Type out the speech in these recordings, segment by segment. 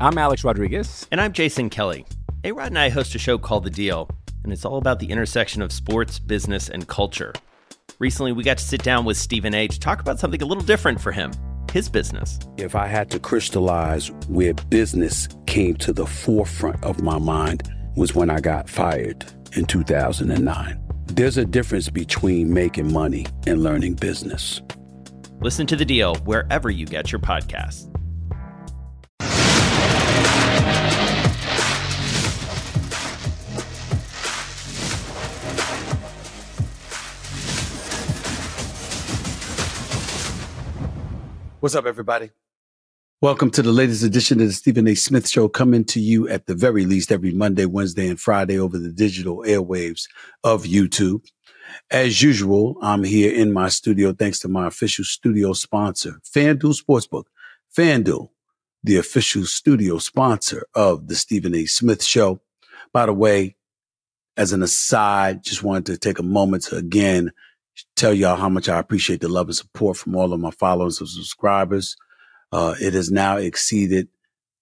I'm Alex Rodriguez. And I'm Jason Kelly. A Rod and I host a show called The Deal, and it's all about the intersection of sports, business, and culture. Recently, we got to sit down with Stephen A to talk about something a little different for him his business. If I had to crystallize where business came to the forefront of my mind, was when I got fired in 2009. There's a difference between making money and learning business. Listen to The Deal wherever you get your podcasts. What's up, everybody? Welcome to the latest edition of the Stephen A. Smith Show, coming to you at the very least every Monday, Wednesday, and Friday over the digital airwaves of YouTube. As usual, I'm here in my studio thanks to my official studio sponsor, FanDuel Sportsbook. FanDuel, the official studio sponsor of the Stephen A. Smith Show. By the way, as an aside, just wanted to take a moment to again tell y'all how much I appreciate the love and support from all of my followers and subscribers. Uh, it has now exceeded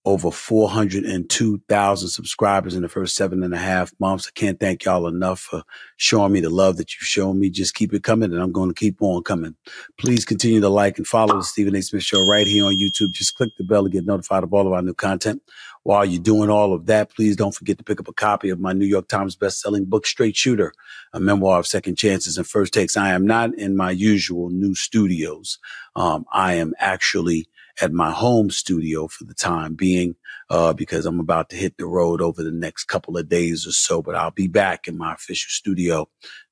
over 402,000 subscribers in the first seven and a half months. I can't thank y'all enough for showing me the love that you've shown me. Just keep it coming and I'm going to keep on coming. Please continue to like and follow the Stephen A. Smith Show right here on YouTube. Just click the bell to get notified of all of our new content. While you're doing all of that, please don't forget to pick up a copy of my New York Times best-selling book, Straight Shooter, a memoir of second chances and first takes. I am not in my usual new studios. Um, I am actually at my home studio for the time being, uh, because I'm about to hit the road over the next couple of days or so, but I'll be back in my official studio,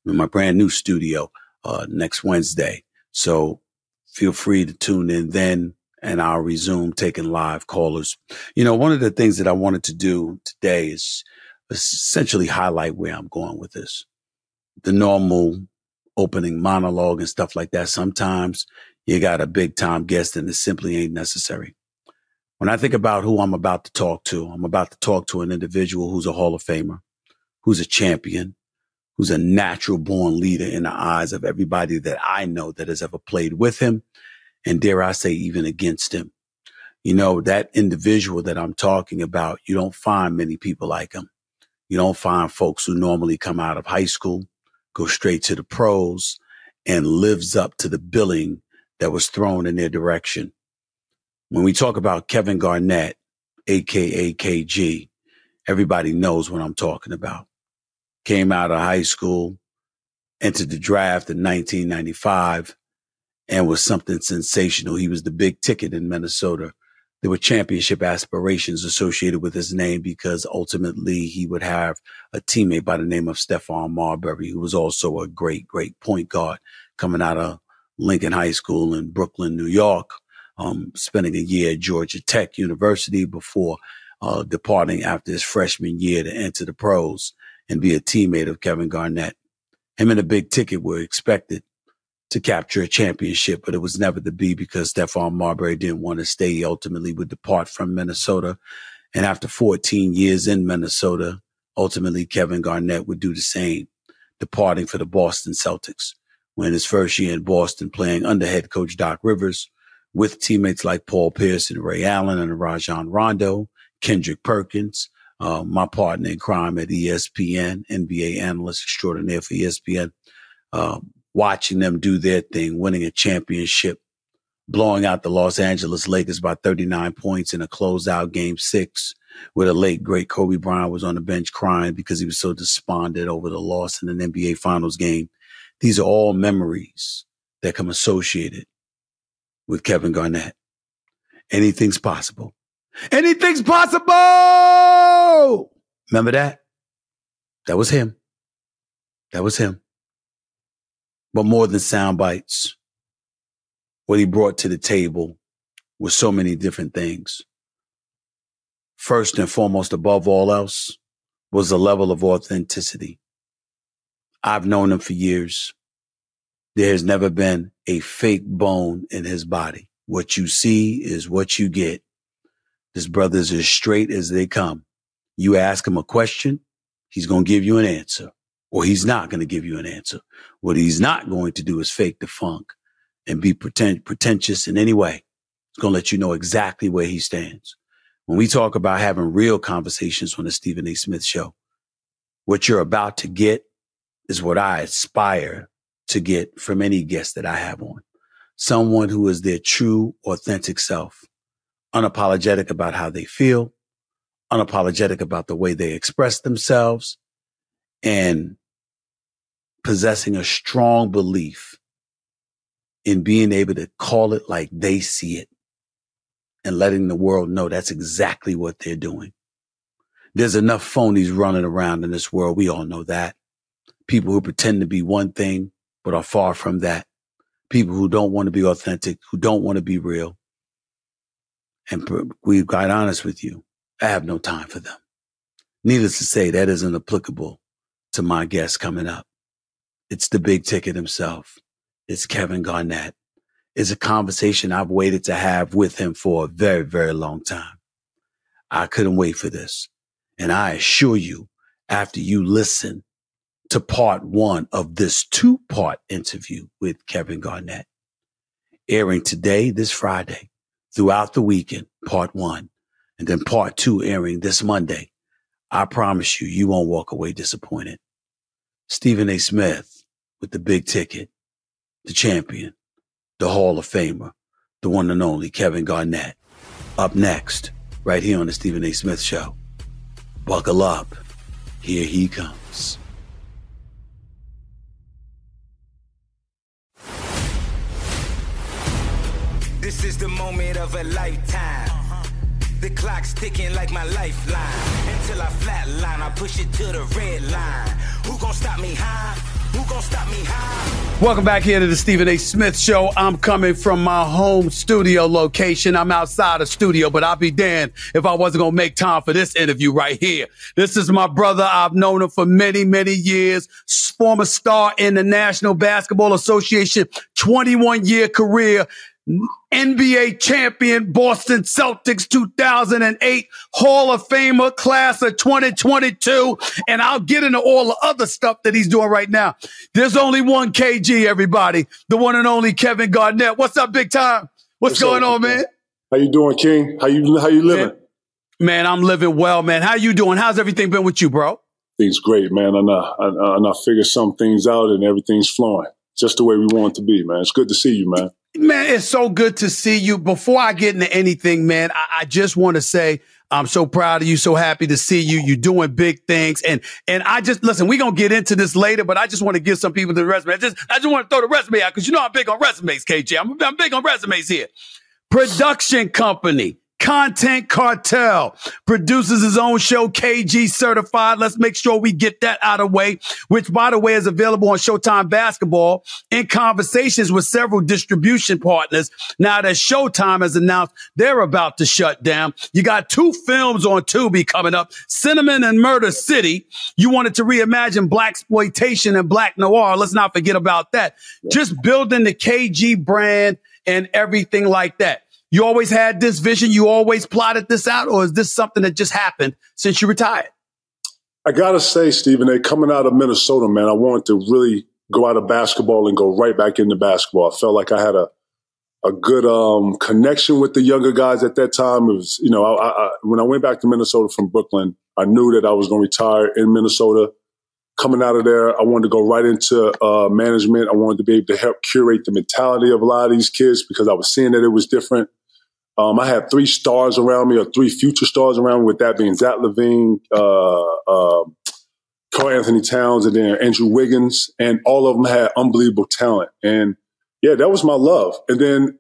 in my brand new studio, uh, next Wednesday. So feel free to tune in then and I'll resume taking live callers. You know, one of the things that I wanted to do today is essentially highlight where I'm going with this. The normal opening monologue and stuff like that. Sometimes you got a big time guest and it simply ain't necessary. When I think about who I'm about to talk to, I'm about to talk to an individual who's a Hall of Famer, who's a champion, who's a natural born leader in the eyes of everybody that I know that has ever played with him and dare I say even against him. You know, that individual that I'm talking about, you don't find many people like him. You don't find folks who normally come out of high school, go straight to the pros and lives up to the billing that was thrown in their direction. When we talk about Kevin Garnett, aka KG, everybody knows what I'm talking about. Came out of high school, entered the draft in 1995, and was something sensational. He was the big ticket in Minnesota. There were championship aspirations associated with his name because ultimately he would have a teammate by the name of Stephon Marbury, who was also a great, great point guard coming out of Lincoln High School in Brooklyn, New York, um, spending a year at Georgia Tech University before uh, departing after his freshman year to enter the pros and be a teammate of Kevin Garnett. Him and the big ticket were expected to capture a championship, but it was never to be because Stephon Marbury didn't want to stay. He ultimately would depart from Minnesota. And after 14 years in Minnesota, ultimately Kevin Garnett would do the same, departing for the Boston Celtics. When his first year in Boston, playing under head coach Doc Rivers, with teammates like Paul and Ray Allen and Rajon Rondo, Kendrick Perkins, uh, my partner in crime at ESPN, NBA analyst extraordinaire for ESPN, uh, watching them do their thing, winning a championship, blowing out the Los Angeles Lakers by 39 points in a closeout game six, where the late great Kobe Bryant was on the bench crying because he was so despondent over the loss in an NBA Finals game. These are all memories that come associated with Kevin Garnett. Anything's possible. Anything's possible. Remember that? That was him. That was him. But more than sound bites, what he brought to the table was so many different things. First and foremost, above all else, was the level of authenticity. I've known him for years. There has never been a fake bone in his body. What you see is what you get. This brother's as straight as they come. You ask him a question, he's going to give you an answer, or he's not going to give you an answer. What he's not going to do is fake the funk and be pretentious in any way. It's going to let you know exactly where he stands. When we talk about having real conversations on the Stephen A. Smith show, what you're about to get is what I aspire to get from any guest that I have on. Someone who is their true, authentic self, unapologetic about how they feel, unapologetic about the way they express themselves, and possessing a strong belief in being able to call it like they see it and letting the world know that's exactly what they're doing. There's enough phonies running around in this world. We all know that. People who pretend to be one thing, but are far from that. People who don't want to be authentic, who don't want to be real. And we've got honest with you. I have no time for them. Needless to say, that isn't applicable to my guest coming up. It's the big ticket himself. It's Kevin Garnett. It's a conversation I've waited to have with him for a very, very long time. I couldn't wait for this. And I assure you, after you listen to part one of this two part interview with Kevin Garnett, airing today, this Friday, throughout the weekend, part one, and then part two airing this Monday, I promise you, you won't walk away disappointed. Stephen A. Smith with the big ticket the champion, the Hall of Famer, the one and only Kevin Garnett. Up next, right here on the Stephen A. Smith Show. Buckle up. Here he comes. This is the moment of a lifetime. The clock's ticking like my lifeline. Until I flatline, I push it to the red line. Who gon' stop me high? Welcome back here to the Stephen A. Smith Show. I'm coming from my home studio location. I'm outside of studio, but I'll be damned if I wasn't gonna make time for this interview right here. This is my brother. I've known him for many, many years. Former star in the National Basketball Association, 21 year career. NBA champion Boston Celtics 2008 Hall of Famer class of 2022. And I'll get into all the other stuff that he's doing right now. There's only one KG, everybody. The one and only Kevin Garnett. What's up, big time? What's, What's going up, on, man? How you doing, King? How you how you living? Man, man, I'm living well, man. How you doing? How's everything been with you, bro? Things great, man. And uh, and I figured some things out, and everything's flowing just the way we want it to be, man. It's good to see you, man. Man, it's so good to see you. Before I get into anything, man, I, I just want to say I'm so proud of you, so happy to see you. You're doing big things. And and I just listen, we're gonna get into this later, but I just want to give some people the resume. I just I just want to throw the resume out because you know I'm big on resumes, KG. I'm, I'm big on resumes here. Production company. Content Cartel produces his own show, KG Certified. Let's make sure we get that out of the way, which by the way is available on Showtime Basketball in conversations with several distribution partners. Now that Showtime has announced they're about to shut down. You got two films on Tubi coming up, Cinnamon and Murder City. You wanted to reimagine blaxploitation and black noir. Let's not forget about that. Just building the KG brand and everything like that. You always had this vision. You always plotted this out, or is this something that just happened since you retired? I gotta say, Stephen A. Coming out of Minnesota, man, I wanted to really go out of basketball and go right back into basketball. I felt like I had a a good um, connection with the younger guys at that time. It was, you know, I, I, when I went back to Minnesota from Brooklyn, I knew that I was going to retire in Minnesota coming out of there, I wanted to go right into uh, management. I wanted to be able to help curate the mentality of a lot of these kids because I was seeing that it was different. Um, I had three stars around me, or three future stars around me, with that being Zach LaVine, uh, uh, Karl-Anthony Towns, and then Andrew Wiggins. And all of them had unbelievable talent. And yeah, that was my love. And then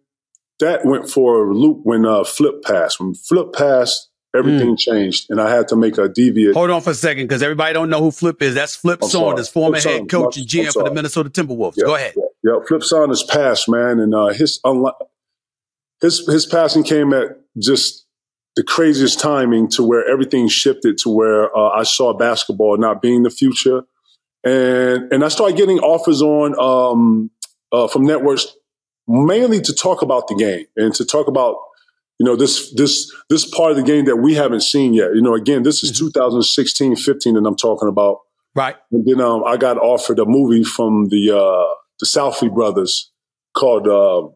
that went for a loop when uh, Flip passed. When Flip passed, everything mm. changed, and I had to make a deviate. Hold on for a second, because everybody don't know who Flip is. That's Flip Saunders, former Flip head coach and GM for the Minnesota Timberwolves. Go ahead. Yeah, yeah. Flip Saunders passed, man, and uh, his his his passing came at just the craziest timing to where everything shifted to where uh, I saw basketball not being the future, and and I started getting offers on um, uh, from networks mainly to talk about the game and to talk about you know this this this part of the game that we haven't seen yet. You know, again, this is mm-hmm. 2016, 15 that I'm talking about. Right. And then um, I got offered a movie from the uh, the Safdie brothers called uh,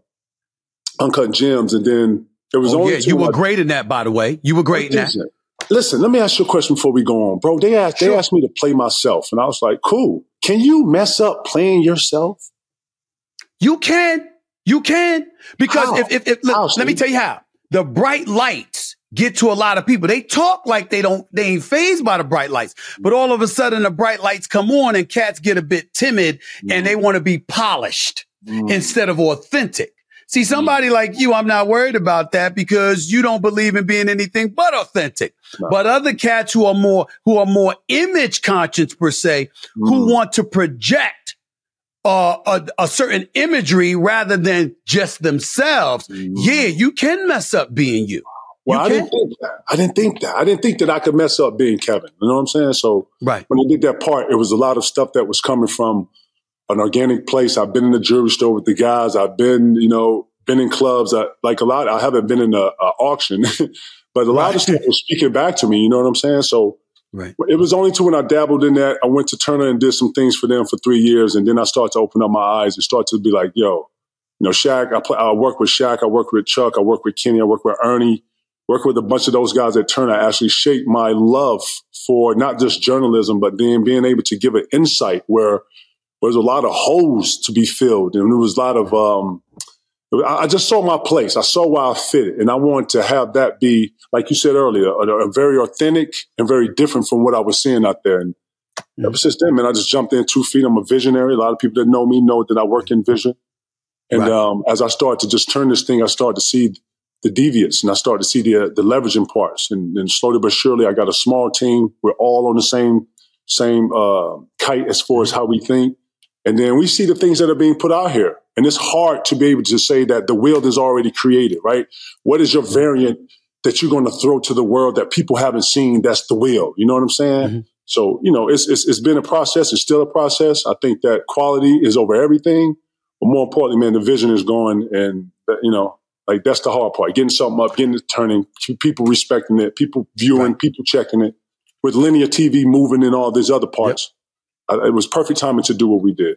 Uncut Gems, and then it was oh, only yeah. You were great in that, by the way. You were great in that. Listen, let me ask you a question before we go on, bro. They asked sure. they asked me to play myself, and I was like, "Cool. Can you mess up playing yourself?" You can. You can because how? if if, if look, let me tell you how the bright lights get to a lot of people. They talk like they don't, they ain't phased by the bright lights, but all of a sudden the bright lights come on and cats get a bit timid mm. and they want to be polished mm. instead of authentic. See, mm. somebody mm. like you, I'm not worried about that because you don't believe in being anything but authentic. No. But other cats who are more, who are more image conscious per se, who mm. want to project uh, a, a, certain imagery rather than just themselves, mm-hmm. yeah, you can mess up being you. Well, you I didn't think that. I didn't think that. I didn't think that I could mess up being Kevin. You know what I'm saying? So right. when I did that part, it was a lot of stuff that was coming from an organic place. I've been in the jewelry store with the guys. I've been, you know, been in clubs. I, like a lot. I haven't been in an auction, but a lot right. of stuff was speaking back to me. You know what I'm saying? So Right. It was only to when I dabbled in that. I went to Turner and did some things for them for three years, and then I started to open up my eyes and start to be like, "Yo, you know, Shaq. I play, I work with Shaq. I work with Chuck. I work with Kenny. I work with Ernie. Work with a bunch of those guys at Turner. Actually, shaped my love for not just journalism, but then being able to give an insight where there's a lot of holes to be filled, and there was a lot of um, I just saw my place. I saw where I fit, and I wanted to have that be, like you said earlier, a, a very authentic and very different from what I was seeing out there. And mm-hmm. ever since then, man, I just jumped in two feet. I'm a visionary. A lot of people that know me know that I work in vision. And right. um, as I started to just turn this thing, I started to see the deviates, and I started to see the the leveraging parts. And then slowly but surely, I got a small team. We're all on the same same uh, kite as far as how we think. And then we see the things that are being put out here. And it's hard to be able to say that the wheel is already created, right? What is your variant that you're going to throw to the world that people haven't seen? That's the wheel. You know what I'm saying? Mm-hmm. So, you know, it's, it's, it's been a process. It's still a process. I think that quality is over everything. But more importantly, man, the vision is going and, you know, like that's the hard part. Getting something up, getting it turning, people respecting it, people viewing, right. people checking it. With linear TV moving and all these other parts, yep. It was perfect timing to do what we did.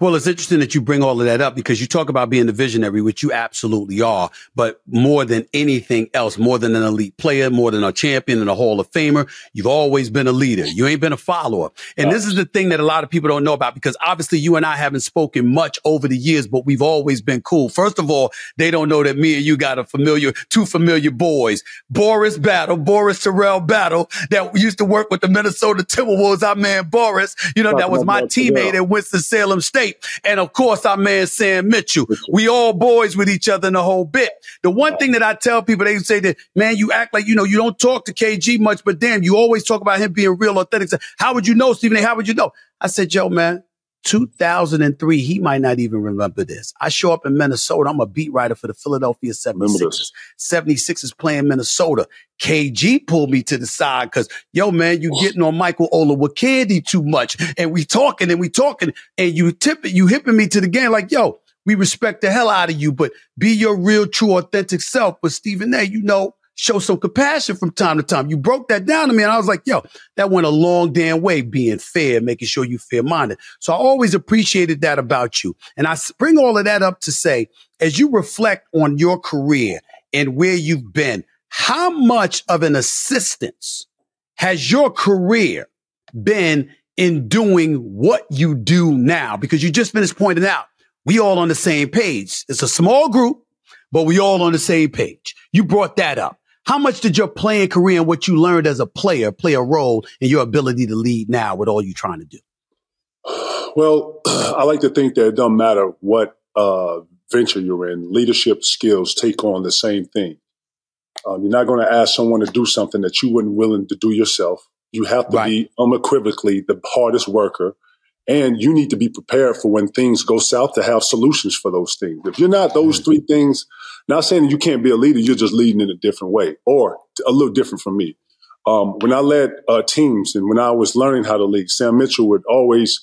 Well, it's interesting that you bring all of that up because you talk about being the visionary, which you absolutely are. But more than anything else, more than an elite player, more than a champion and a Hall of Famer, you've always been a leader. You ain't been a follower. And this is the thing that a lot of people don't know about because obviously you and I haven't spoken much over the years, but we've always been cool. First of all, they don't know that me and you got a familiar, two familiar boys, Boris Battle, Boris Terrell Battle that used to work with the Minnesota Timberwolves. Our man Boris, you know, that was my teammate at Winston-Salem State. And of course, our man Sam Mitchell. We all boys with each other in the whole bit. The one thing that I tell people, they say that, man, you act like, you know, you don't talk to KG much, but damn, you always talk about him being real authentic. How would you know, Stephen A? How would you know? I said, Joe, man, 2003, he might not even remember this. I show up in Minnesota. I'm a beat writer for the Philadelphia 76ers. 76ers playing Minnesota. KG pulled me to the side because, yo, man, you getting on Michael Olowokandi too much. And we talking and we talking and you tip it, you hipping me to the game like, yo, we respect the hell out of you, but be your real, true, authentic self. But Stephen A, you know, show some compassion from time to time. You broke that down to me and I was like, yo, that went a long damn way being fair, making sure you fair minded. So I always appreciated that about you. And I bring all of that up to say, as you reflect on your career and where you've been, how much of an assistance has your career been in doing what you do now? Because you just finished pointing out we all on the same page. It's a small group, but we all on the same page. You brought that up. How much did your playing career and what you learned as a player play a role in your ability to lead now with all you're trying to do? Well, I like to think that it doesn't matter what uh, venture you're in, leadership skills take on the same thing. Um, you're not going to ask someone to do something that you weren't willing to do yourself. You have to right. be unequivocally the hardest worker. And you need to be prepared for when things go south to have solutions for those things. If you're not those three things, not saying you can't be a leader, you're just leading in a different way or a little different from me. Um, when I led uh, teams and when I was learning how to lead, Sam Mitchell would always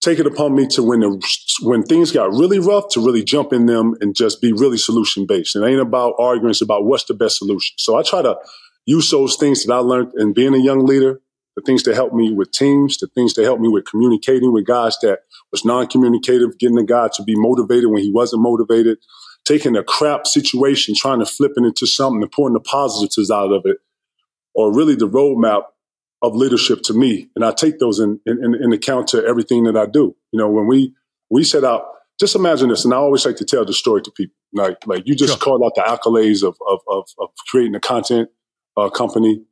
take it upon me to when the, when things got really rough to really jump in them and just be really solution based. It ain't about arguing; it's about what's the best solution. So I try to use those things that I learned in being a young leader, the things that help me with teams, the things that help me with communicating with guys that was non-communicative, getting the guy to be motivated when he wasn't motivated, taking a crap situation, trying to flip it into something and pulling the positives out of it, or really the roadmap of leadership to me. And I take those in, in, in account to everything that I do. You know, when we, we set out, just imagine this, and I always like to tell the story to people. Like, like you just sure. called out the accolades of, of, of, of creating a content uh, company.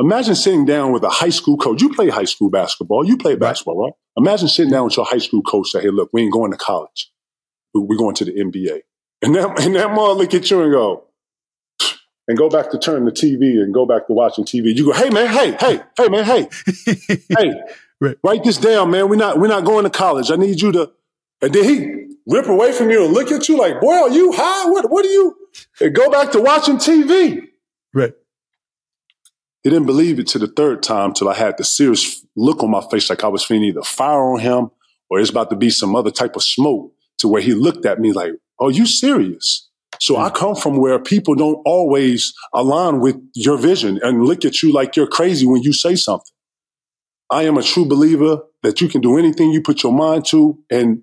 Imagine sitting down with a high school coach. You play high school basketball. You play basketball, right? Imagine sitting down with your high school coach say, hey, look, we ain't going to college. We're going to the NBA. And that, and that mom look at you and go, and go back to turn the TV and go back to watching TV. You go, hey man, hey, hey, hey man, hey, hey, right. write this down, man. We're not we're not going to college. I need you to. And then he rip away from you and look at you like, boy, are you high? What what are you? And go back to watching TV. Right. He didn't believe it to the third time till I had the serious look on my face like I was feeling either fire on him or it's about to be some other type of smoke to where he looked at me like, are you serious? So I mm. come from where people don't always align with your vision and look at you like you're crazy when you say something. I am a true believer that you can do anything you put your mind to. And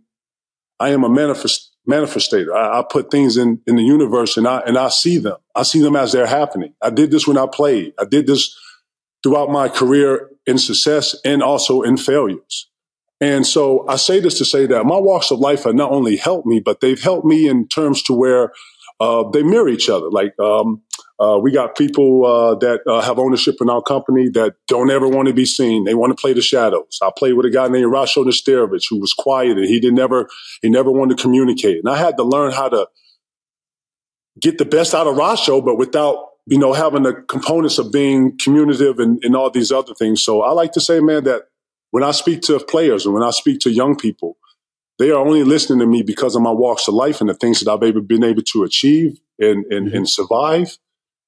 I am a manifest, manifestator. I, I, put things in, in the universe and I, and I see them. I see them as they're happening. I did this when I played. I did this throughout my career in success and also in failures. And so I say this to say that my walks of life have not only helped me, but they've helped me in terms to where uh, they mirror each other. Like um, uh, we got people uh, that uh, have ownership in our company that don't ever want to be seen. They want to play the shadows. I played with a guy named Rasho Nesterovic who was quiet and he did never he never wanted to communicate. And I had to learn how to get the best out of Rasho, but without you know having the components of being communicative and, and all these other things. So I like to say, man, that when I speak to players and when I speak to young people, they are only listening to me because of my walks of life and the things that I've been able to achieve and, and, mm-hmm. and survive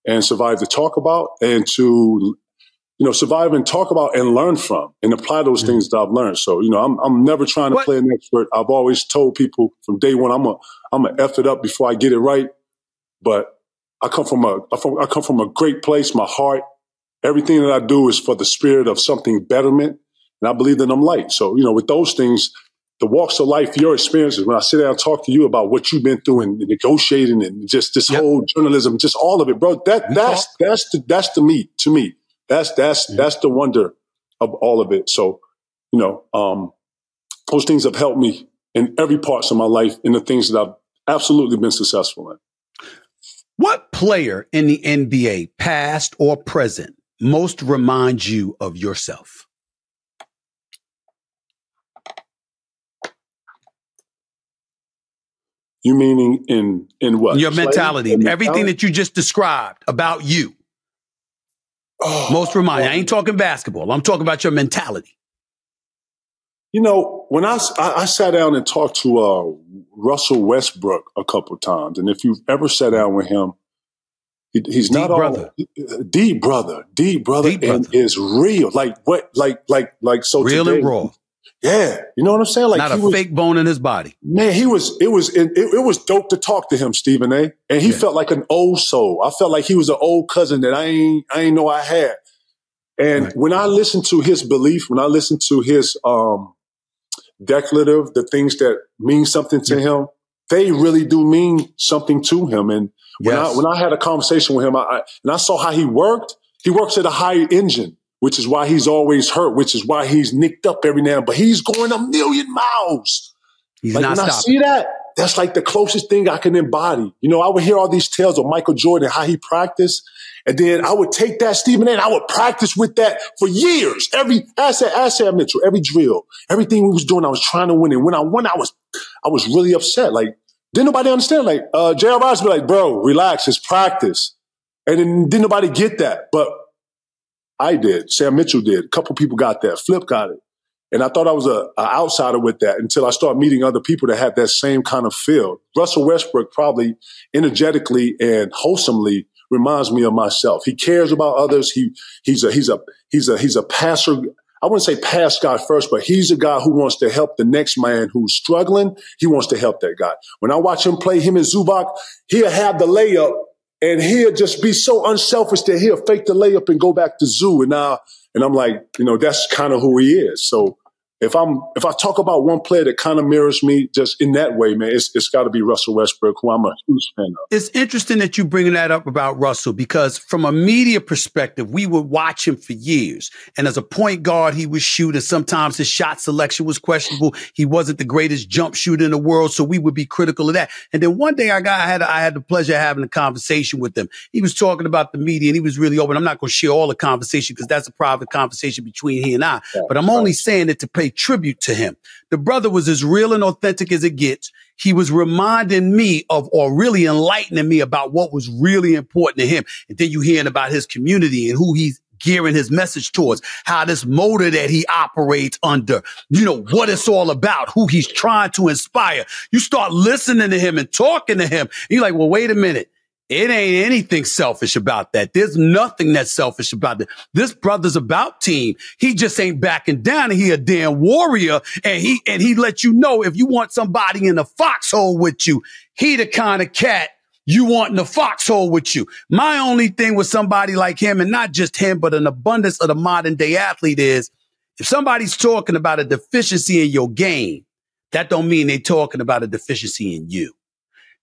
and survive to talk about and to, you know, survive and talk about and learn from and apply those mm-hmm. things that I've learned. So, you know, I'm, I'm never trying to what? play an expert. I've always told people from day one, I'm a, I'm a F it up before I get it right. But I come from a, I come from a great place. My heart, everything that I do is for the spirit of something betterment. And I believe that I'm light. So, you know, with those things, the walks of life, your experiences, when I sit down and talk to you about what you've been through and negotiating and just this yep. whole journalism, just all of it, bro, that, that's, that's the, that's the meat to me. That's, that's, that's the wonder of all of it. So, you know, um, those things have helped me in every parts of my life in the things that I've absolutely been successful in. What player in the NBA, past or present, most reminds you of yourself? You meaning in in what? Your mentality, everything that you just described about you. Oh, Most remind. I ain't talking basketball. I'm talking about your mentality. You know, when I, I, I sat down and talked to uh, Russell Westbrook a couple times, and if you've ever sat down with him, he, he's not brother. all deep brother, deep brother, deep and is real. Like what? Like like like so. Real today, and raw. Yeah, you know what I'm saying? Like not a was, fake bone in his body. Man, he was. It was. It, it was dope to talk to him, Stephen A. And he yeah. felt like an old soul. I felt like he was an old cousin that I ain't. I ain't know I had. And right. when I listened to his belief, when I listened to his um declarative, the things that mean something to yeah. him, they really do mean something to him. And when yes. I when I had a conversation with him, I, I and I saw how he worked. He works at a high engine which is why he's always hurt, which is why he's nicked up every now and but he's going a million miles. He's like, not when I see that, that's like the closest thing I can embody. You know, I would hear all these tales of Michael Jordan, how he practiced. And then I would take that Stephen A and I would practice with that for years. Every asset, asset Mitchell, every drill, everything we was doing, I was trying to win. And when I won, I was, I was really upset. Like, didn't nobody understand? Like, uh, J.R. Rodgers be like, bro, relax, it's practice. And then didn't nobody get that. But I did. Sam Mitchell did. A couple people got that. Flip got it. And I thought I was a, a outsider with that until I started meeting other people that had that same kind of feel. Russell Westbrook probably energetically and wholesomely reminds me of myself. He cares about others. He he's a he's a he's a he's a passer. I wouldn't say pass guy first, but he's a guy who wants to help the next man who's struggling. He wants to help that guy. When I watch him play him and Zubac, he'll have the layup and he'll just be so unselfish that he'll fake the layup and go back to Zoo. And now, and I'm like, you know, that's kind of who he is. So if I'm if I talk about one player that kind of mirrors me just in that way, man, it's it's got to be Russell Westbrook, who I'm a huge fan of. It's interesting that you bringing that up about Russell because from a media perspective, we would watch him for years. And as a point guard, he would shoot, and sometimes his shot selection was questionable. He wasn't the greatest jump shooter in the world, so we would be critical of that. And then one day, I got I had I had the pleasure of having a conversation with him. He was talking about the media, and he was really open. I'm not going to share all the conversation because that's a private conversation between he and I. But I'm only saying it to pay tribute to him. The brother was as real and authentic as it gets. He was reminding me of, or really enlightening me about what was really important to him. And then you hearing about his community and who he's gearing his message towards, how this motor that he operates under, you know, what it's all about, who he's trying to inspire. You start listening to him and talking to him. And you're like, well, wait a minute. It ain't anything selfish about that. There's nothing that's selfish about that. This brother's about team. He just ain't backing down he a damn warrior. And he, and he let you know if you want somebody in the foxhole with you, he the kind of cat you want in the foxhole with you. My only thing with somebody like him and not just him, but an abundance of the modern day athlete is if somebody's talking about a deficiency in your game, that don't mean they talking about a deficiency in you.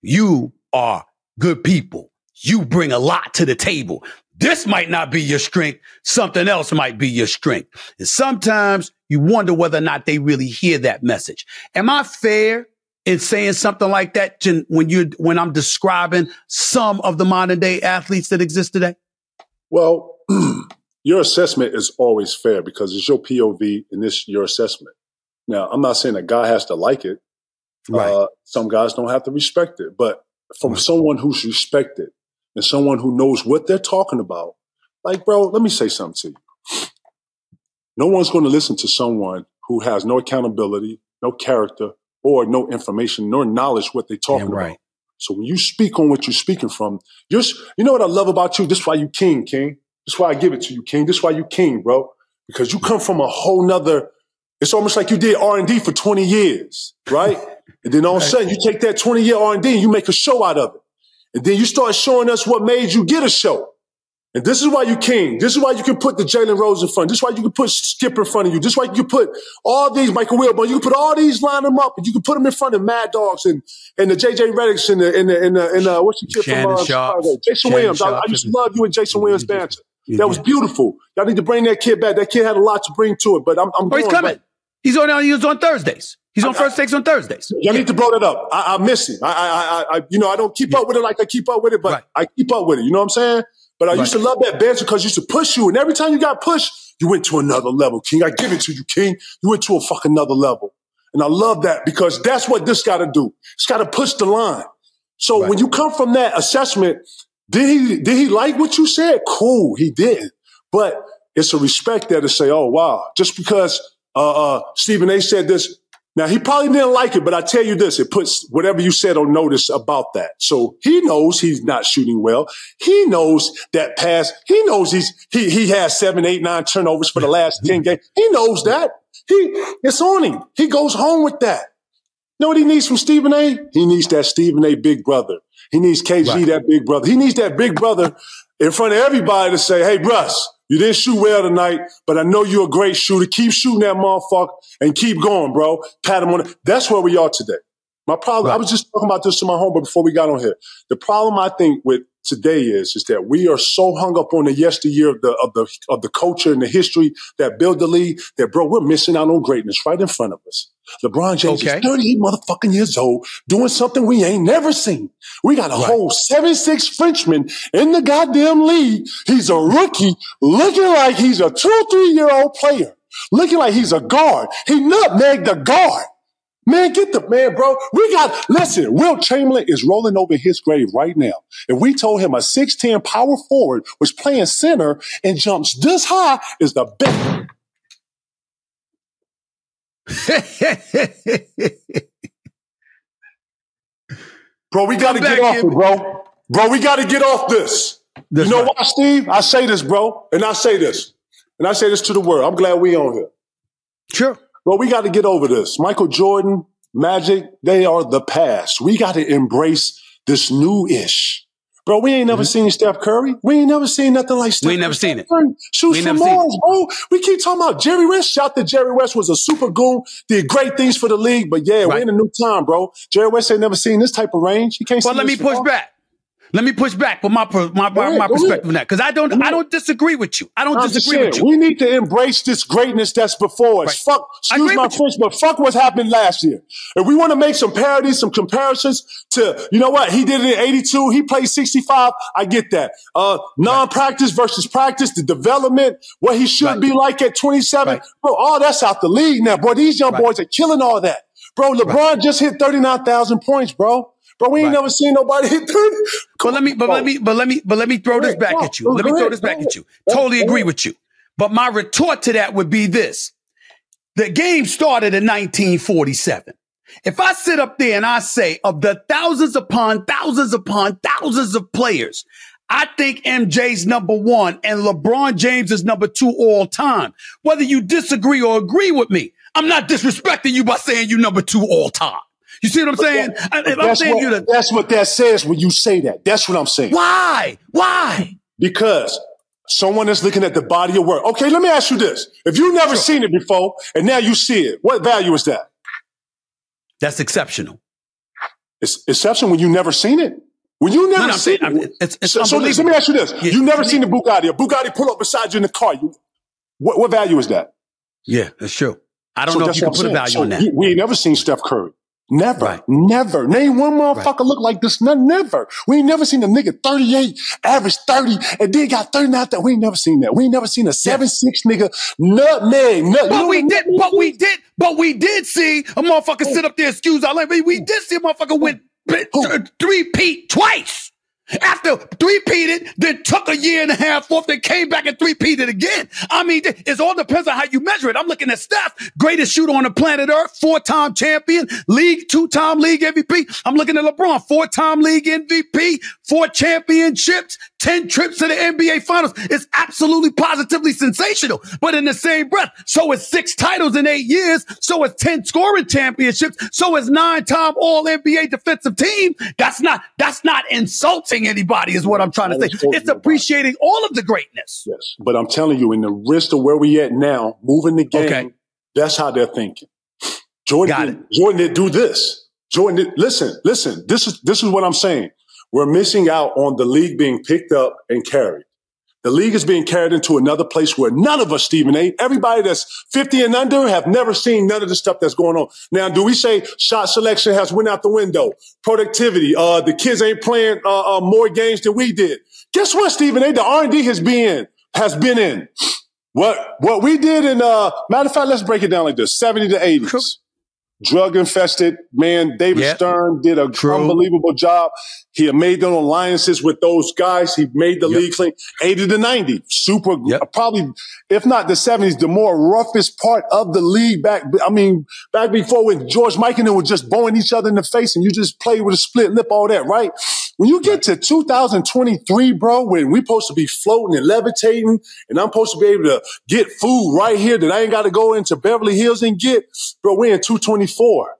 You are good people. You bring a lot to the table. This might not be your strength. Something else might be your strength. And sometimes you wonder whether or not they really hear that message. Am I fair in saying something like that to- when you when I'm describing some of the modern day athletes that exist today? Well, your assessment is always fair because it's your POV and this your assessment. Now, I'm not saying that God has to like it. Uh, some guys don't have to respect it, but from someone who's respected and someone who knows what they're talking about, like, bro, let me say something to you. No one's going to listen to someone who has no accountability, no character, or no information, nor knowledge what they're talking right. about. So when you speak on what you're speaking from, you're, you know what I love about you? This is why you king, king. This is why I give it to you, king. This is why you king, bro. Because you come from a whole nother, it's almost like you did R&D for 20 years, right? And then all of a sudden you take that 20 year R&D and you make a show out of it. And then you start showing us what made you get a show. And this is why you king. This is why you can put the Jalen Rose in front. This is why you can put Skip in front of you. This is why you can put all these Michael Wilbon. You can put all these, line them up, and you can put them in front of Mad Dogs and and the JJ Redicks and the and the and the, and uh, what's the kid Shannon from uh, Chicago? Jason Shannon Williams. I, I Sharpe. used to love you and Jason Williams banter. You That was beautiful. Y'all need to bring that kid back. That kid had a lot to bring to it. But I'm, I'm Oh, he's coming. right. He's on. He was on Thursdays. He's on first takes on Thursdays. Y'all need to blow that up. I, I miss it. I, I, I, I, you know, I don't keep up with it like I keep up with it, but Right. I keep up with it. You know what I'm saying? But I used to love that banter because used to push you, and every time you got pushed, you went to another level, King. I give it to you, King. You went to a fucking another level, and I love that because that's what this got to do. It's got to push the line. So Right. when you come from that assessment, did he did he like what you said? Cool, he did. But it's a respect there to say, oh wow, just because uh, uh, Stephen A. said this. Now he probably didn't like it, but I tell you this: it puts whatever you said on notice about that. So he knows he's not shooting well. He knows that pass. He knows he's he he has seven, eight, nine turnovers for the last ten games. He knows that. He it's on him. He goes home with that. You know what he needs from Stephen A? He needs that Stephen A. big brother. He needs KG, Right. that big brother. He needs that big brother in front of everybody to say, hey, Russ, you didn't shoot well tonight, but I know you're a great shooter. Keep shooting that motherfucker and keep going, bro. Pat him on the. That's where we are today. My problem, Right. I was just talking about this to my home, but before we got on here, the problem I think with today is, is that we are so hung up on the yesteryear of the, of the, of the culture and the history that built the league that, bro, we're missing out on greatness right in front of us. LeBron James Okay. is 38 motherfucking years old doing something we ain't never seen. We got a Right. whole 7'6 Frenchman in the goddamn league. He's a rookie looking like he's a two, three year old player, looking like he's a guard. He nutmegged the guard. Man, get the man, bro. We got, listen, Wilt Chamberlain is rolling over his grave right now. If we told him a 6'10 power forward was playing center and jumps this high is the best. Bro, we got to get off it, bro. Bro, we got to get off this. That's you know right. why, Steve? I say this, bro, and I say this, and I say this to the world. I'm glad we on here. Sure. Bro, we got to get over this. Michael Jordan, Magic, they are the past. We got to embrace this new ish. Bro, we ain't never seen Steph Curry. We ain't never seen nothing like Steph Mm-hmm. ain't never seen it. Curry. Shoots We ain't from never seen Mars, bro. We keep talking about Jerry West. Shout that Jerry West was a super goon, did great things for the league. But yeah, we're in a new time, bro. Jerry West ain't never seen this type of range. He can't But see let me push back. Let me push back with my my, my, my perspective on that because I don't I don't disagree with you. I don't I'm disagree with you. we need to embrace this greatness that's before us. Right. Fuck, excuse my. French, but fuck what's happened last year. If we want to make some parodies, some comparisons to, you know what, he did it in 82, he played 65, I get that. Uh, non-practice versus practice, the development, what he should Right. be like at 27. Right. Bro, all that's out the league now, bro. These young boys are killing all that. Bro, LeBron just hit 39,000 points, bro. Bro, we ain't Right. never seen nobody hit 30. But let me, but let me, but let me, but let me throw Go this ahead, back go, at you. Let me throw ahead, this back ahead. at you. Totally agree with you. But my retort to that would be this: the game started in 1947. If I sit up there and I say of the thousands upon thousands upon thousands of players, I think MJ's number one and LeBron James is number two all time. Whether you disagree or agree with me, I'm not disrespecting you by saying you number two all time. You see what I'm saying? I- If I'm That's saying what, the that's what that says when you say that. That's what I'm saying. why? Why? Because someone is looking at the body of work. Okay, let me ask you this. If you've never seen it before and now you see it, what value is that? That's exceptional. It's exception when you never seen it. When you never no, I'm seen it. I'm- it's- it's so, so let me ask you this. Yeah, you never seen the Bugatti. A Bugatti pull up beside you in the car. You, what, what value is that? Yeah, that's true. I don't So know if you can put a I'm value saying. on that. you- we ain't never seen Steph Curry. Never, Right. never. Name one motherfucker look like this. None, never. We ain't never seen a nigga 38, average 30, and then got 39. That we ain't never seen that. We ain't never seen a 7'6 nigga nutmeg. Nut, you But know we did, nutmeg but we did, but we did see a motherfucker sit up there, excuse our language. We did see a motherfucker win uh, three peat twice. After three-peated, then took a year and a half off, then came back and three-peated again. I mean, it all depends on how you measure it. I'm looking at Steph, greatest shooter on the planet Earth, four-time champion, league, two-time league MVP. I'm looking at LeBron, four-time league MVP, four championships, 10 trips to the NBA finals. It's absolutely positively sensational. But in the same breath, so is six titles in eight years. So is 10 scoring championships. So is nine-time all NBA defensive team. That's not, that's not insulting anybody is what I'm trying to say. It's appreciating all of the greatness. Yes. But I'm telling you, in the risk of where we at now, moving the game, Okay. that's how they're thinking. Jordan, Got did, Jordan did do this. Jordan did, listen, listen, this is, this is what I'm saying. We're missing out on the league being picked up and carried. The league is being carried into another place where none of us, Stephen A., everybody that's 50 and under have never seen none of the stuff that's going on. Now, do we say shot selection has went out the window? Productivity, uh, the kids ain't playing, uh, uh, more games than we did. Guess what, Stephen A.? The R&D has been, has been in. What, what we did in, uh, matter of fact, let's break it down like this. 70 to 80s. Drug infested, man, David Yep. Stern did a True. unbelievable job. He had made them alliances with those guys. He made the Yep. league clean. 80 to 90. Super, Yep. probably, if not the 70s, the more roughest part of the league back. I mean, back before when George Mike and them were just bowing each other in the face and you just played with a split lip, all that, right? When you get to 2023, bro, when we supposed to be floating and levitating and I'm supposed to be able to get food right here that I ain't got to go into Beverly Hills and get, bro, we're in 224.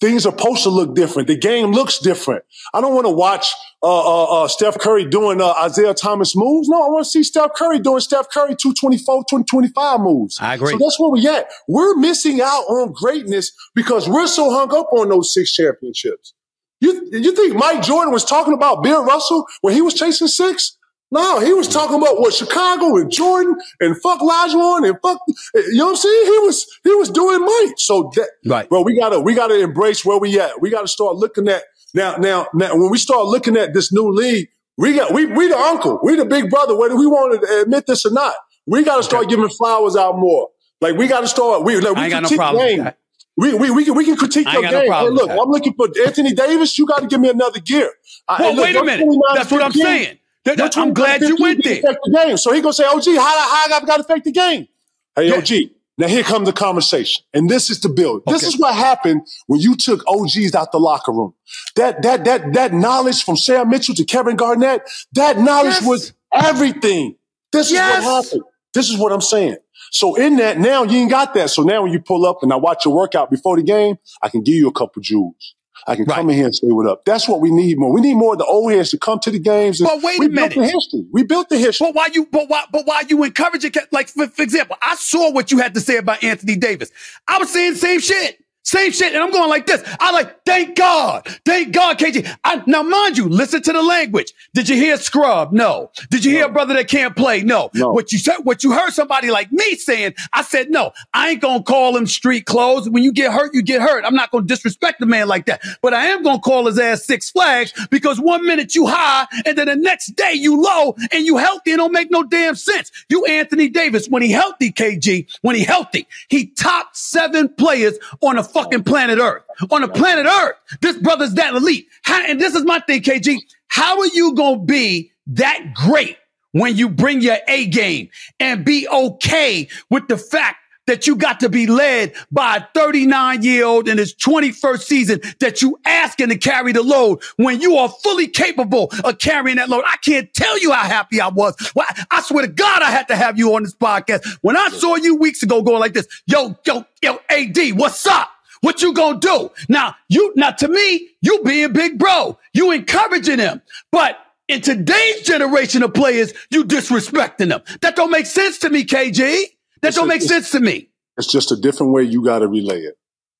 Things are supposed to look different. The game looks different. I don't want to watch uh, uh, uh, Steph Curry doing uh, Isaiah Thomas moves. No, I want to see Steph Curry doing Steph Curry 224, 225 moves. I agree. So that's where we at. We're missing out on greatness because we're so hung up on those six championships. You, you think Mike Jordan was talking about Bill Russell when he was chasing six? No, he was talking about what Chicago and Jordan and fuck Lajuan and fuck, you know what I'm saying? He was, he was doing Mike. So that, right. bro, we gotta, we gotta embrace where we at. We gotta start looking at now, now, now, when we start looking at this new league, we got, we, we the uncle, we the big brother, whether we want to admit this or not. We gotta start okay. giving flowers out more. Like we gotta start, we, like, we I got no game. We, we, we, can, we can critique your game. No hey, look, I'm looking for Anthony Davis. You got to give me another gear. Well, look, wait a minute. That's what I'm saying. That, I'm glad you went there. The game. So he gonna say, "OG, how, how I got to affect the game?" Hey, yeah. OG. Now here comes the conversation, and this is the build. Okay. This is what happened when you took OGs out the locker room. That that that that knowledge from Sam Mitchell to Kevin Garnett. That knowledge yes. was everything. This yes. is what happened. This is what I'm saying. So in that, now you ain't got that. So now when you pull up and I watch your workout before the game, I can give you a couple jewels. I can right. come in here and say what up. That's what we need more. We need more of the old heads to come to the games. But wait we a minute. built the history. We built the history. But why you? But why? But why you encourage it? Like for, for example, I saw what you had to say about Anthony Davis. I was saying the same shit. Same shit. And I'm going like this. I like, thank God. Thank God, KG. I, now, mind you, listen to the language. Did you hear scrub? No. Did you no. hear a brother that can't play? No. no. What you said, what you heard somebody like me saying, I said, no, I ain't going to call him street clothes. When you get hurt, you get hurt. I'm not going to disrespect the man like that, but I am going to call his ass six flags because one minute you high and then the next day you low and you healthy. It don't make no damn sense. You Anthony Davis, when he healthy, KG, when he healthy, he top seven players on a fucking planet Earth. On the planet Earth, this brother's that elite. How, and this is my thing, KG. How are you to be that great when you bring your A game and be okay with the fact that you got to be led by a 39 year old in his 21st season that you asking to carry the load when you are fully capable of carrying that load. I can't tell you how happy I was. Well, I swear to God, I had to have you on this podcast. When I saw you weeks ago going like this, yo, yo, yo, AD, what's up? What you gonna do? Now, you, now to me, you being big bro, you encouraging him, but in today's generation of players, you disrespecting them. That don't make sense to me, KG. That it's don't a, make sense to me. It's just a different way you got to relay it.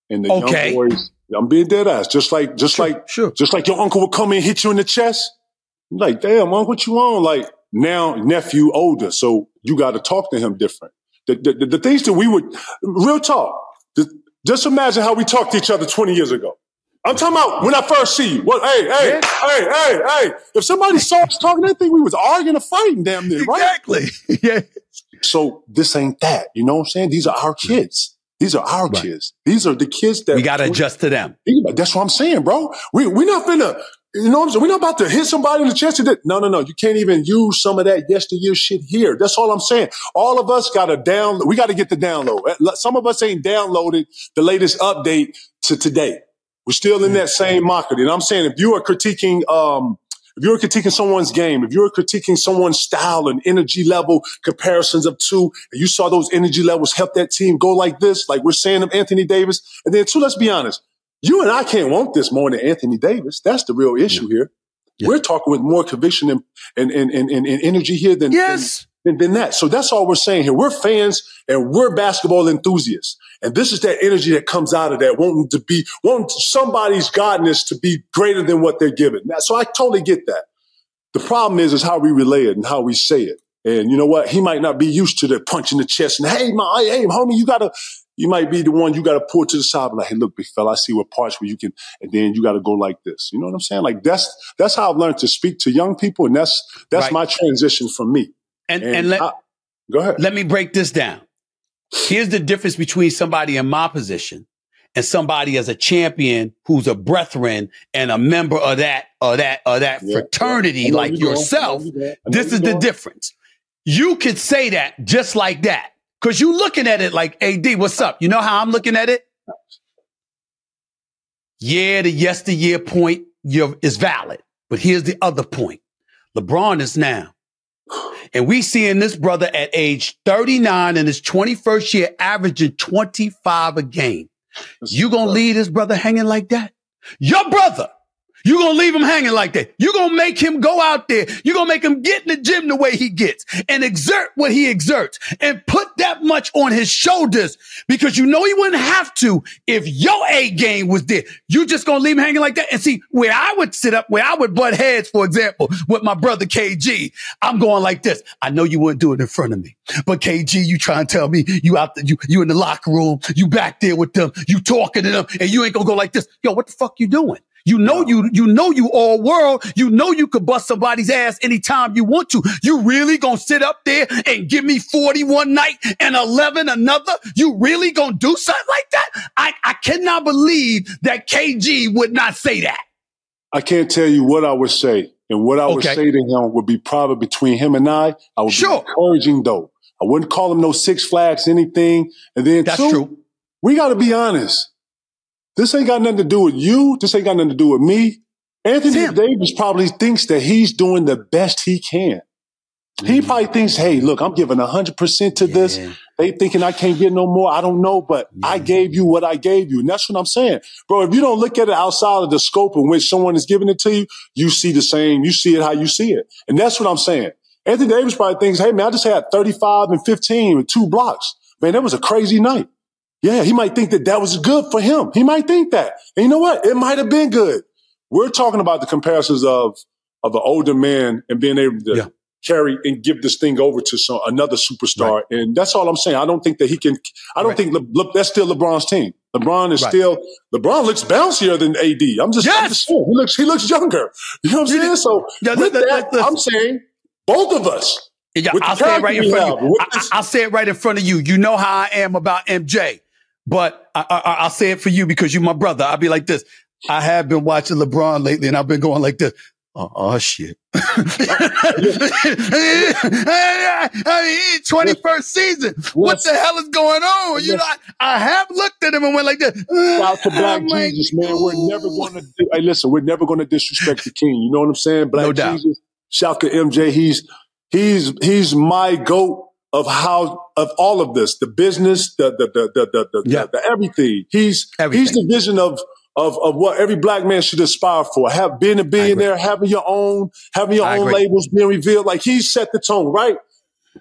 And the okay. young boys, I'm being dead ass. Just like, just sure, like, sure. just like your uncle would come and hit you in the chest. like, damn, uncle, what you on? Like now, nephew older, so you got to talk to him different. The, the, the things that we would, real talk. Just imagine how we talked to each other 20 years ago. I'm talking about when I first see you. What? Hey, hey, yeah. hey, hey, hey. If somebody saw us talking that thing, we was arguing or fighting damn near, right? Exactly. yeah. So this ain't that. You know what I'm saying? These are our kids. These are our right. kids. These are the kids that we got to adjust to them. That's what I'm saying, bro. We we're not finna. You know what I'm saying? We're not about to hit somebody in the chest. No, no, no. You can't even use some of that yesteryear shit here. That's all I'm saying. All of us got to down. We got to get the download. Some of us ain't downloaded the latest update to today. We're still in that same market. And I'm saying if you are critiquing, um, if you're critiquing someone's game, if you're critiquing someone's style and energy level comparisons of two, and you saw those energy levels help that team go like this, like we're saying of Anthony Davis, and then two, let's be honest, you and I can't want this more than Anthony Davis. That's the real issue yeah. here. Yeah. We're talking with more conviction and, and, and, and, and energy here than, yes. than, than that. So that's all we're saying here. We're fans and we're basketball enthusiasts. And this is that energy that comes out of that, wanting to be, wanting somebody's godness to be greater than what they're given. So I totally get that. The problem is, is how we relay it and how we say it. And you know what? He might not be used to the punch in the chest and, hey, my, hey, homie, you gotta, you might be the one you gotta pull to the side, like, hey, look, big fella, I see what parts where you can, and then you gotta go like this. You know what I'm saying? Like that's, that's how I've learned to speak to young people. And that's, that's right. my transition from me. And, and, and let, I, go ahead. Let me break this down. Here's the difference between somebody in my position and somebody as a champion who's a brethren and a member of that or that or that yeah, fraternity yeah. like you yourself. This is the difference. You could say that just like that because you looking at it like, "Ad, what's up?" You know how I'm looking at it? Yeah, the yesteryear point is valid, but here's the other point: LeBron is now and we seeing this brother at age 39 in his 21st year averaging 25 a game. You gonna leave this brother hanging like that? Your brother you're going to leave him hanging like that. You're going to make him go out there. You're going to make him get in the gym the way he gets and exert what he exerts and put that much on his shoulders because you know he wouldn't have to if your A game was there. You just going to leave him hanging like that. And see where I would sit up, where I would butt heads, for example, with my brother KG. I'm going like this. I know you wouldn't do it in front of me, but KG, you try and tell me you out there, you, you in the locker room, you back there with them, you talking to them and you ain't going to go like this. Yo, what the fuck you doing? You know you you know you all world. You know you could bust somebody's ass anytime you want to. You really gonna sit up there and give me 41 night and 11 another? You really gonna do something like that? I, I cannot believe that KG would not say that. I can't tell you what I would say. And what I would okay. say to him would be private between him and I. I would sure. be encouraging though. I wouldn't call him no six flags, anything. And then That's two, true. we got to be honest. This ain't got nothing to do with you. This ain't got nothing to do with me. Anthony. Davis probably thinks that he's doing the best he can. He mm-hmm. probably thinks, hey, look, I'm giving 100% to yeah. this. They thinking I can't get no more. I don't know, but yeah. I gave you what I gave you. And that's what I'm saying. Bro, if you don't look at it outside of the scope in which someone is giving it to you, you see the same, you see it how you see it. And that's what I'm saying. Anthony Davis probably thinks, hey, man, I just had 35 and 15 with two blocks. Man, that was a crazy night. Yeah, he might think that that was good for him. He might think that. And you know what? It might have been good. We're talking about the comparisons of of an older man and being able to yeah. carry and give this thing over to some another superstar. Right. And that's all I'm saying. I don't think that he can. I don't right. think Le, that's still LeBron's team. LeBron is right. still LeBron looks bouncier than AD. I'm just, yes! I'm just saying, he looks he looks younger. You know what I'm saying? So yeah, with that, I'm saying both of us. Yeah, I'll say it right in front of you. I, will say it right in front of you. You know how I am about MJ. But I, will say it for you because you're my brother. I'll be like this. I have been watching LeBron lately and I've been going like this. Oh, oh shit. I mean, 21st season. What the hell is going on? You know, I, I, have looked at him and went like this. Shout to Black oh Jesus, man. We're never going to, do, hey, listen, we're never going to disrespect the king. You know what I'm saying? Black no. Jesus. Shout to MJ. He's, he's, he's my goat of how of all of this, the business, the the the the the, the, yeah. the, the everything. He's everything. he's the vision of of of what every black man should aspire for. Have being a billionaire, having your own, having your I own agree. labels being revealed. Like he set the tone, right?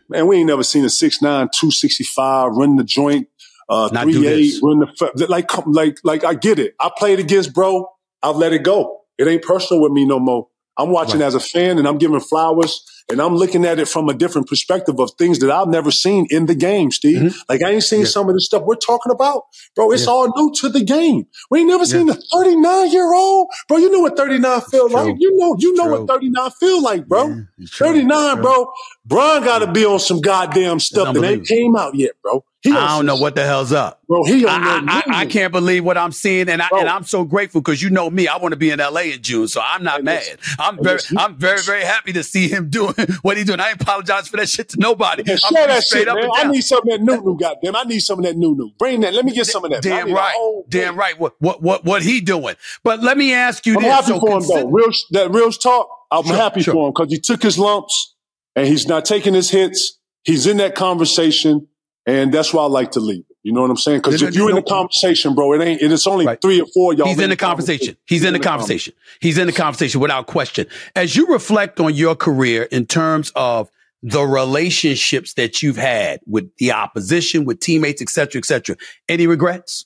Man, we ain't never seen a 6'9", 265 run the joint, uh, three eight, run the like like like I get it. I played against bro. I've let it go. It ain't personal with me no more. I'm watching right. as a fan and I'm giving flowers and I'm looking at it from a different perspective of things that I've never seen in the game, Steve. Mm-hmm. Like I ain't seen yeah. some of the stuff we're talking about. Bro, it's yeah. all new to the game. We ain't never yeah. seen a 39 year old. Bro, you know what 39 feel like. You know, you know True. what 39 feel like, bro. 39, bro. Bron got to be on some goddamn stuff that ain't came out yet, bro. I don't know what the hell's up, bro. He I, I, I, can't believe what I'm seeing, and I, and I'm so grateful because you know me. I want to be in LA in June, so I'm not mad. I'm very I'm very very happy to see him doing what he's doing. I apologize for that shit to nobody. Yeah, share that shit, man. I need some of that new new. Goddamn, I need some of that new new. Bring that. Let me get some of that. Damn right. Damn right. What what what what he doing? But let me ask you I'm this. happy so for him though. Real that real talk. I'm sure, happy sure. for him because he took his lumps and he's not taking his hits. He's in that conversation, and that's why I like to leave. You know what I'm saying? Because if you're in the conversation, bro, it ain't. It's only right. three or four y'all. He's in the conversation. He's, in the conversation. He's in the conversation without question. As you reflect on your career in terms of the relationships that you've had with the opposition, with teammates, et cetera, et cetera, any regrets?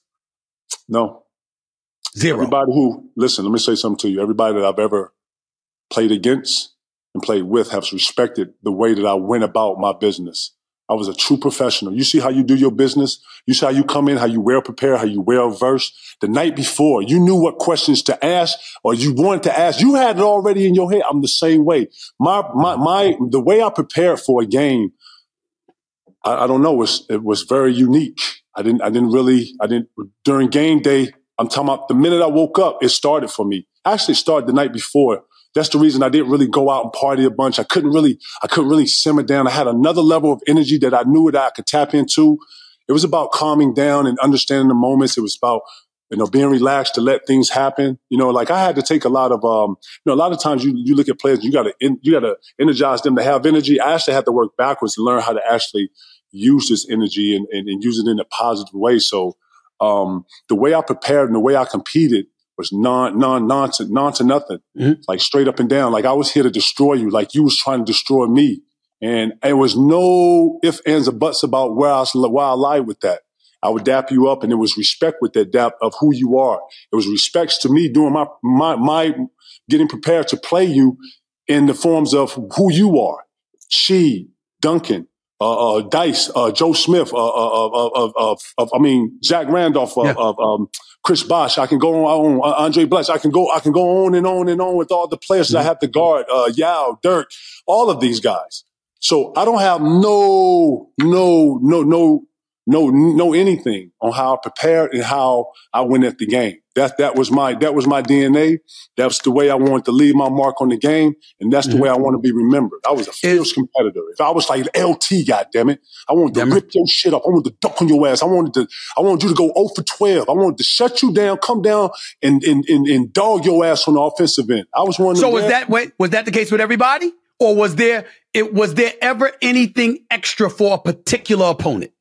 No. Zero. Everybody who listen, let me say something to you. Everybody that I've ever played against and played with has respected the way that I went about my business. I was a true professional. You see how you do your business? You see how you come in, how you well prepare, how you well versed. The night before, you knew what questions to ask or you wanted to ask. You had it already in your head. I'm the same way. My, my, my, the way I prepared for a game, I, I don't know, was, it was very unique. I didn't, I didn't really, I didn't, during game day, I'm talking about the minute I woke up, it started for me. Actually, started the night before that's the reason I didn't really go out and party a bunch. I couldn't really, I couldn't really simmer down. I had another level of energy that I knew that I could tap into. It was about calming down and understanding the moments. It was about, you know, being relaxed to let things happen. You know, like I had to take a lot of, um, you know, a lot of times you, you look at players, you gotta, you gotta energize them to have energy. I actually had to work backwards to learn how to actually use this energy and, and, and use it in a positive way. So, um, the way I prepared and the way I competed was non, non, nonsense, non to nothing. Mm-hmm. Like straight up and down. Like I was here to destroy you. Like you was trying to destroy me. And it was no ifs, ands, or buts about where I, where I lied with that. I would dap you up and it was respect with that dap of who you are. It was respects to me doing my, my, my getting prepared to play you in the forms of who you are. Sheed, Duncan, uh, uh, Dice, uh, Joe Smith, uh, uh, uh, of, of, I mean, Zach Randolph, yeah. of, um, Chris Bosh. I can go on, Andre Bledsoe. I can go, I can go on and on and on with all the players mm-hmm. that I have to guard, uh, Yao, Dirk, all of these guys. So I don't have no, no, no, no, no, no anything on how I prepared and how I went at the game. That that was my that was my DNA. That's the way I wanted to leave my mark on the game, and that's the mm-hmm. way I want to be remembered. I was a fierce competitor. If I was like LT, goddamn it, I wanted to rip it. your shit up. I wanted to duck on your ass. I wanted to I wanted you to go 0 for 12. I wanted to shut you down, come down and and and, and dog your ass on the offensive end. I was one. So was that wait, was that the case with everybody, or was there it was there ever anything extra for a particular opponent?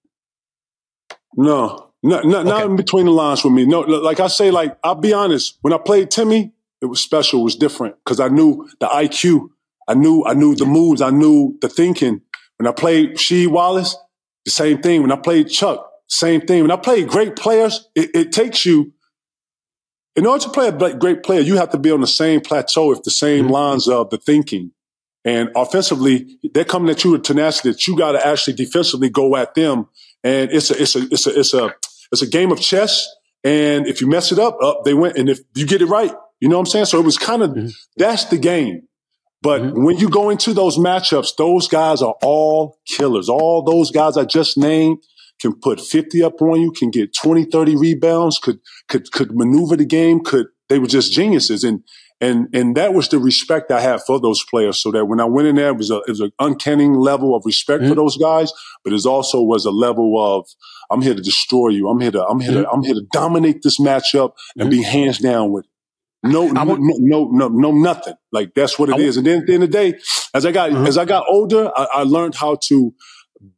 No, not, not, okay. not in between the lines with me. No, like I say, like, I'll be honest. When I played Timmy, it was special. It was different because I knew the IQ. I knew, I knew the moves. I knew the thinking. When I played Sheed Wallace, the same thing. When I played Chuck, same thing. When I played great players, it, it takes you, in order to play a great player, you have to be on the same plateau if the same mm-hmm. lines of the thinking. And offensively, they're coming at you with tenacity that you got to actually defensively go at them. And it's a, it's a, it's a, it's a, it's a game of chess. And if you mess it up, up they went. And if you get it right, you know what I'm saying? So it was kind of, mm-hmm. that's the game. But mm-hmm. when you go into those matchups, those guys are all killers. All those guys I just named can put 50 up on you, can get 20, 30 rebounds, could, could, could maneuver the game, could, they were just geniuses. And, and, and that was the respect I had for those players. So that when I went in there, it was a, it was an uncanny level of respect mm-hmm. for those guys, but it also was a level of, I'm here to destroy you. I'm here to, I'm here mm-hmm. to, I'm here to dominate this matchup and mm-hmm. be hands down with it. No, no, no, no, no, nothing. Like that's what it is. And then at the end of the day, as I got, mm-hmm. as I got older, I, I, learned how to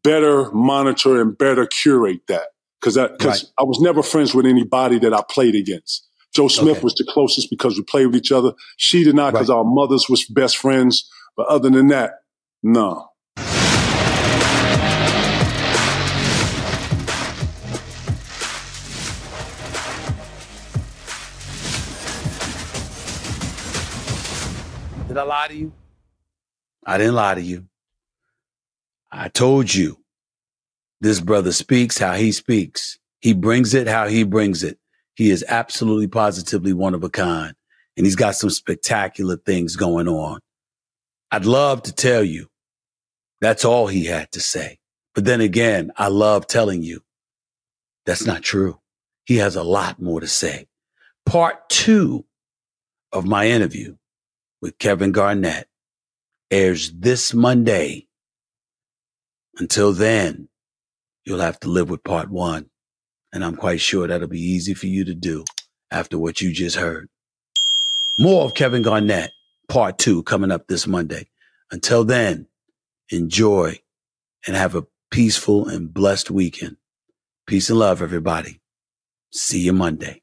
better monitor and better curate that. Cause I, cause right. I was never friends with anybody that I played against. Joe Smith okay. was the closest because we played with each other. She did not because right. our mothers was best friends. But other than that, no. Did I lie to you? I didn't lie to you. I told you this brother speaks how he speaks. He brings it how he brings it. He is absolutely positively one of a kind and he's got some spectacular things going on. I'd love to tell you that's all he had to say. But then again, I love telling you that's not true. He has a lot more to say. Part two of my interview with Kevin Garnett airs this Monday. Until then, you'll have to live with part one. And I'm quite sure that'll be easy for you to do after what you just heard. More of Kevin Garnett, part two, coming up this Monday. Until then, enjoy and have a peaceful and blessed weekend. Peace and love, everybody. See you Monday.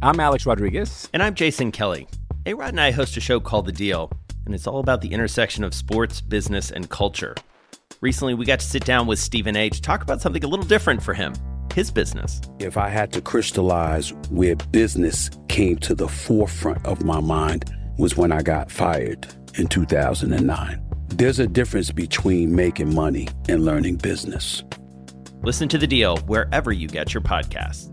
I'm Alex Rodriguez. And I'm Jason Kelly. A Rod and I host a show called The Deal, and it's all about the intersection of sports, business, and culture. Recently, we got to sit down with Stephen A. to talk about something a little different for him his business. If I had to crystallize where business came to the forefront of my mind, was when I got fired in 2009. There's a difference between making money and learning business. Listen to the deal wherever you get your podcasts.